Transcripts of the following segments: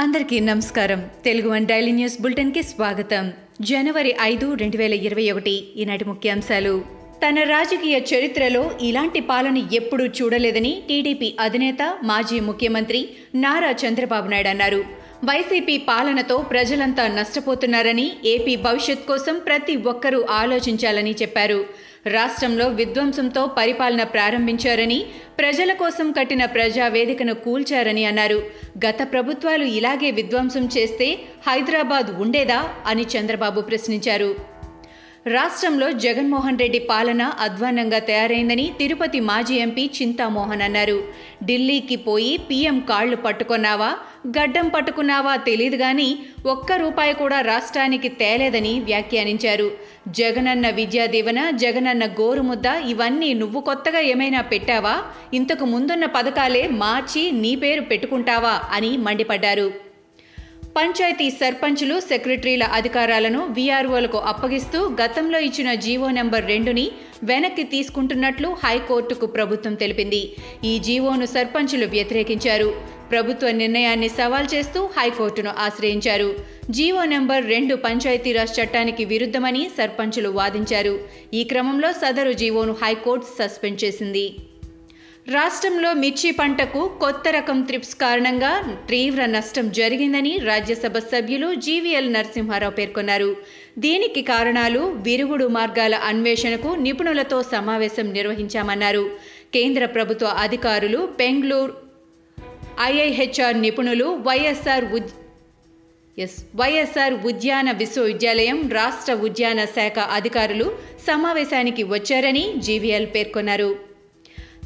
అందరికీ నమస్కారం. Telugu one daily news బులెటిన్కి స్వాగతం. జనవరి ఐదు రెండు వేల ఇరవై ఒకటి ఈనాటి ముఖ్యాంశాలు. తన రాజకీయ చరిత్రలో ఇలాంటి పాలన ఎప్పుడూ చూడలేదని టీడీపీ అధినేత మాజీ ముఖ్యమంత్రి నారా చంద్రబాబు నాయుడు అన్నారు. వైసీపీ పాలనతో ప్రజలంతా నష్టపోతున్నారని ఏపీ భవిష్యత్ కోసం ప్రతి ఒక్కరూ ఆలోచించాలని చెప్పారు. రాష్ట్రంలో విధ్వంసంతో పరిపాలన ప్రారంభించారని ప్రజల కోసం కట్టిన ప్రజావేదికను కూల్చారని అన్నారు. గత ప్రభుత్వాలు ఇలాగే విధ్వంసం చేస్తే హైదరాబాద్ ఉండేదా అని చంద్రబాబు ప్రశ్నించారు. రాష్ట్రంలో జగన్మోహన్ రెడ్డి పాలన అధ్వాన్నంగా తయారైందని తిరుపతి మాజీ ఎంపీ చింతామోహన్ అన్నారు. ఢిల్లీకి పోయి పీఎం కాళ్ళు పట్టుకున్నావా? గడ్డం పట్టుకున్నావా తెలియదు గాని ఒక్క రూపాయి కూడా రాష్ట్రానికి తేలేదని వ్యాఖ్యానించారు. జగనన్న విద్యా దీవెన జగనన్న గోరుముద్ద ఇవన్నీ నువ్వు కొత్తగా ఏమైనా పెట్టావా? ఇంతకు ముందున్న పథకాలే మార్చి నీ పేరు పెట్టుకుంటావా? అని మండిపడ్డారు. పంచాయతీ సర్పంచులు సెక్రటరీల అధికారాలను వీఆర్ఓలకు అప్పగిస్తూ గతంలో ఇచ్చిన జీవో నెంబర్ రెండుని వెనక్కి తీసుకుంటున్నట్లు హైకోర్టుకు ప్రభుత్వం తెలిపింది. ఈ జీవోను సర్పంచులు వ్యతిరేకించారు. ప్రభుత్వ నిర్ణయాన్ని సవాల్ చేస్తూ హైకోర్టును ఆశ్రయించారు. జీవో నెంబర్ రెండు పంచాయతీరాజ్ చట్టానికి విరుద్ధమని సర్పంచులు వాదించారు. ఈ క్రమంలో సదరు జీవోను హైకోర్టు సస్పెండ్ చేసింది. రాష్ట్రంలో మిర్చి పంటకు కొత్త రకం త్రిప్స్ కారణంగా తీవ్ర నష్టం జరిగిందని రాజ్యసభ సభ్యులు జీవీఎల్ నరసింహారావు పేర్కొన్నారు. దీనికి కారణాలు విరుగుడు మార్గాల అన్వేషణకు నిపుణులతో సమావేశం నిర్వహించామన్నారు. కేంద్ర ప్రభుత్వ అధికారులు బెంగళూరు ఐఐహెచ్ఆర్ నిపుణులు వైఎస్ఆర్ ఉద్ ఎస్ వైఎస్ఆర్ ఉద్యాన విశ్వవిద్యాలయం రాష్ట్ర ఉద్యాన శాఖ అధికారులు సమావేశానికి వచ్చారని జీవీఎల్ పేర్కొన్నారు.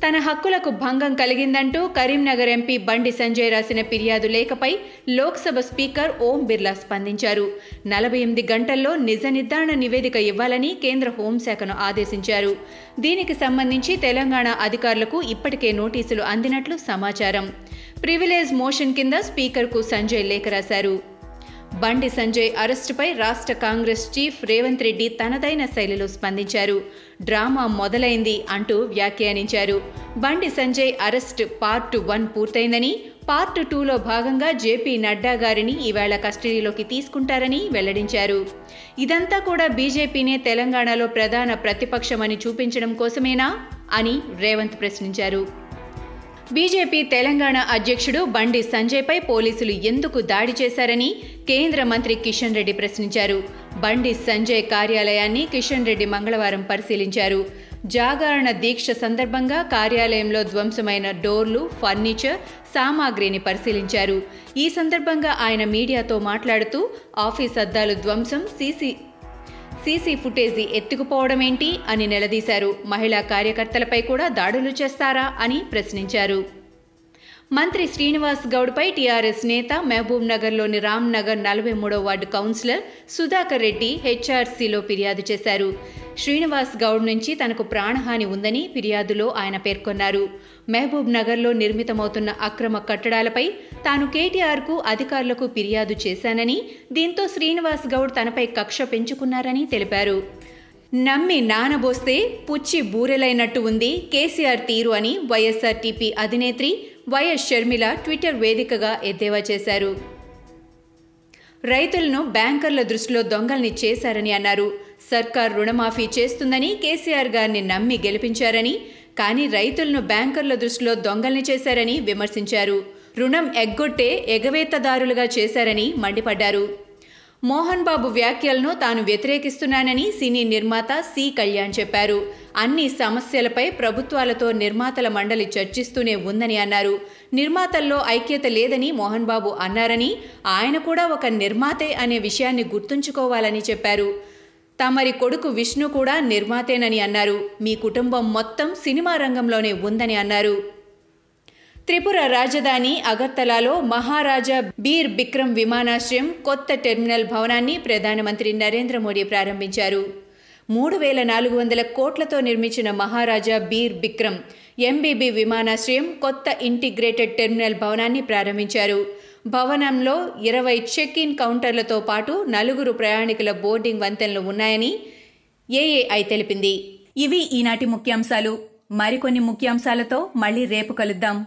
తన హక్కులకు భంగం కలిగిందంటూ కరీంనగర్ ఎంపీ బండి సంజయ్ రాసిన ఫిర్యాదు లేఖపై లోక్సభ స్పీకర్ ఓం బిర్లా స్పందించారు. నలభై ఎనిమిది గంటల్లో నిజ నిర్ధారణ నివేదిక ఇవ్వాలని కేంద్ర హోంశాఖను ఆదేశించారు. దీనికి సంబంధించి తెలంగాణ అధికారులకు ఇప్పటికే నోటీసులు అందినట్లు సమాచారం. ప్రివిలేజ్ మోషన్ కింద స్పీకర్కు సంజయ్ లేఖ రాశారు. బండి సంజయ్ అరెస్టుపై రాష్ట్ర కాంగ్రెస్ చీఫ్ రేవంత్ రెడ్డి తనదైన శైలిలో స్పందించారు. డ్రామా మొదలైంది అంటూ వ్యాఖ్యానించారు. Bandi Sanjay arrest part one పూర్తయిందని పార్ట్ టూలో భాగంగా జేపీ నడ్డా గారిని ఈవేళ కస్టడీలోకి తీసుకుంటారని వెల్లడించారు. ఇదంతా కూడా బీజేపీనే తెలంగాణలో ప్రధాన ప్రతిపక్షమని చూపించడం కోసమేనా అని రేవంత్ ప్రశ్నించారు. బీజేపీ తెలంగాణ అధ్యక్షుడు బండి సంజయ్పై పోలీసులు ఎందుకు దాడి చేశారని కేంద్ర మంత్రి కిషన్ రెడ్డి ప్రశ్నించారు. బండి సంజయ్ కార్యాలయాన్ని కిషన్ రెడ్డి మంగళవారం పరిశీలించారు. జాగరణ దీక్ష సందర్భంగా కార్యాలయంలో ధ్వంసమైన డోర్లు ఫర్నిచర్ సామాగ్రిని పరిశీలించారు. ఈ సందర్భంగా ఆయన మీడియాతో మాట్లాడుతూ ఆఫీస్ అద్దాలు ధ్వంసం సీసీ సీసీ ఫుటేజీ ఎత్తుకుపోవడమేంటి అని నిలదీశారు. మహిళా కార్యకర్తలపై కూడా దాడులు చేస్తారా అని ప్రశ్నించారు. మంత్రి శ్రీనివాస్ గౌడ్పై టీఆర్ఎస్ నేత మహబూబ్ నగర్లోని రామ్ నగర్ నలభై మూడో వార్డు కౌన్సిలర్ సుధాకర్ రెడ్డి హెచ్ఆర్సీలో ఫిర్యాదు చేశారు. శ్రీనివాస్ గౌడ్ నుంచి తనకు ప్రాణహాని ఉందని ఫిర్యాదులో ఆయన పేర్కొన్నారు. మహబూబ్ నగర్లో నిర్మితమవుతున్న అక్రమ కట్టడాలపై తాను కేటీఆర్కు అధికారులకు ఫిర్యాదు చేశానని దీంతో శ్రీనివాస్ గౌడ్ తనపై కక్ష పెంచుకున్నారని తెలిపారు. నమ్మి నానబోస్తే పుచ్చి బూరెలైనట్టు ఉంది కేసీఆర్ తీరు అని వైఎస్ఆర్టీపీ అధినేత్రి వైఎస్ షర్మిల ట్విట్టర్ వేదికగా ఎద్దేవా చేశారు. రైతులను బ్యాంకర్ల దృష్టిలో దొంగల్ని చేశారని అన్నారు. సర్కార్ రుణమాఫీ చేస్తుందని కేసీఆర్ గారిని నమ్మి గెలిపించారని కానీ రైతులను బ్యాంకర్ల దృష్టిలో దొంగల్ని చేశారని విమర్శించారు. రుణం ఎగ్గొట్టే ఎగవేతదారులుగా చేశారని మండిపడ్డారు. మోహన్ బాబు వ్యాఖ్యలను తాను వ్యతిరేకిస్తున్నానని సినీ నిర్మాత సి కళ్యాణ్ చెప్పారు. అన్ని సమస్యలపై ప్రభుత్వాలతో నిర్మాతల మండలి చర్చిస్తూనే ఉందని అన్నారు. నిర్మాతల్లో ఐక్యత లేదని మోహన్ బాబు అన్నారని ఆయన కూడా ఒక నిర్మాతే అనే విషయాన్ని గుర్తుంచుకోవాలని చెప్పారు. తమరి కొడుకు విష్ణు కూడా నిర్మాతేనని అన్నారు. మీ కుటుంబం మొత్తం సినిమా రంగంలోనే ఉందని అన్నారు. త్రిపుర రాజధాని అగర్తలాలో మహారాజా బీర్ బిక్రమ్ విమానాశ్రయం కొత్త టెర్మినల్ భవనాన్ని ప్రధానమంత్రి నరేంద్ర మోడీ ప్రారంభించారు. మూడు వేల నాలుగు వందల కోట్లతో నిర్మించిన మహారాజా బీర్ బిక్రమ్ ఎంబీబీ విమానాశ్రయం కొత్త ఇంటిగ్రేటెడ్ టెర్మినల్ భవనాన్ని ప్రారంభించారు. భవనంలో ఇరవై చెక్ ఇన్ కౌంటర్లతో పాటు నలుగురు ప్రయాణికుల బోర్డింగ్ వంతెనలు ఉన్నాయని ఏఏఐ తెలిపింది. ఇవి ఈనాటి ముఖ్యాంశాలు. మరికొన్ని ముఖ్యాంశాలతో మళ్ళీ రేపు కలుద్దాం.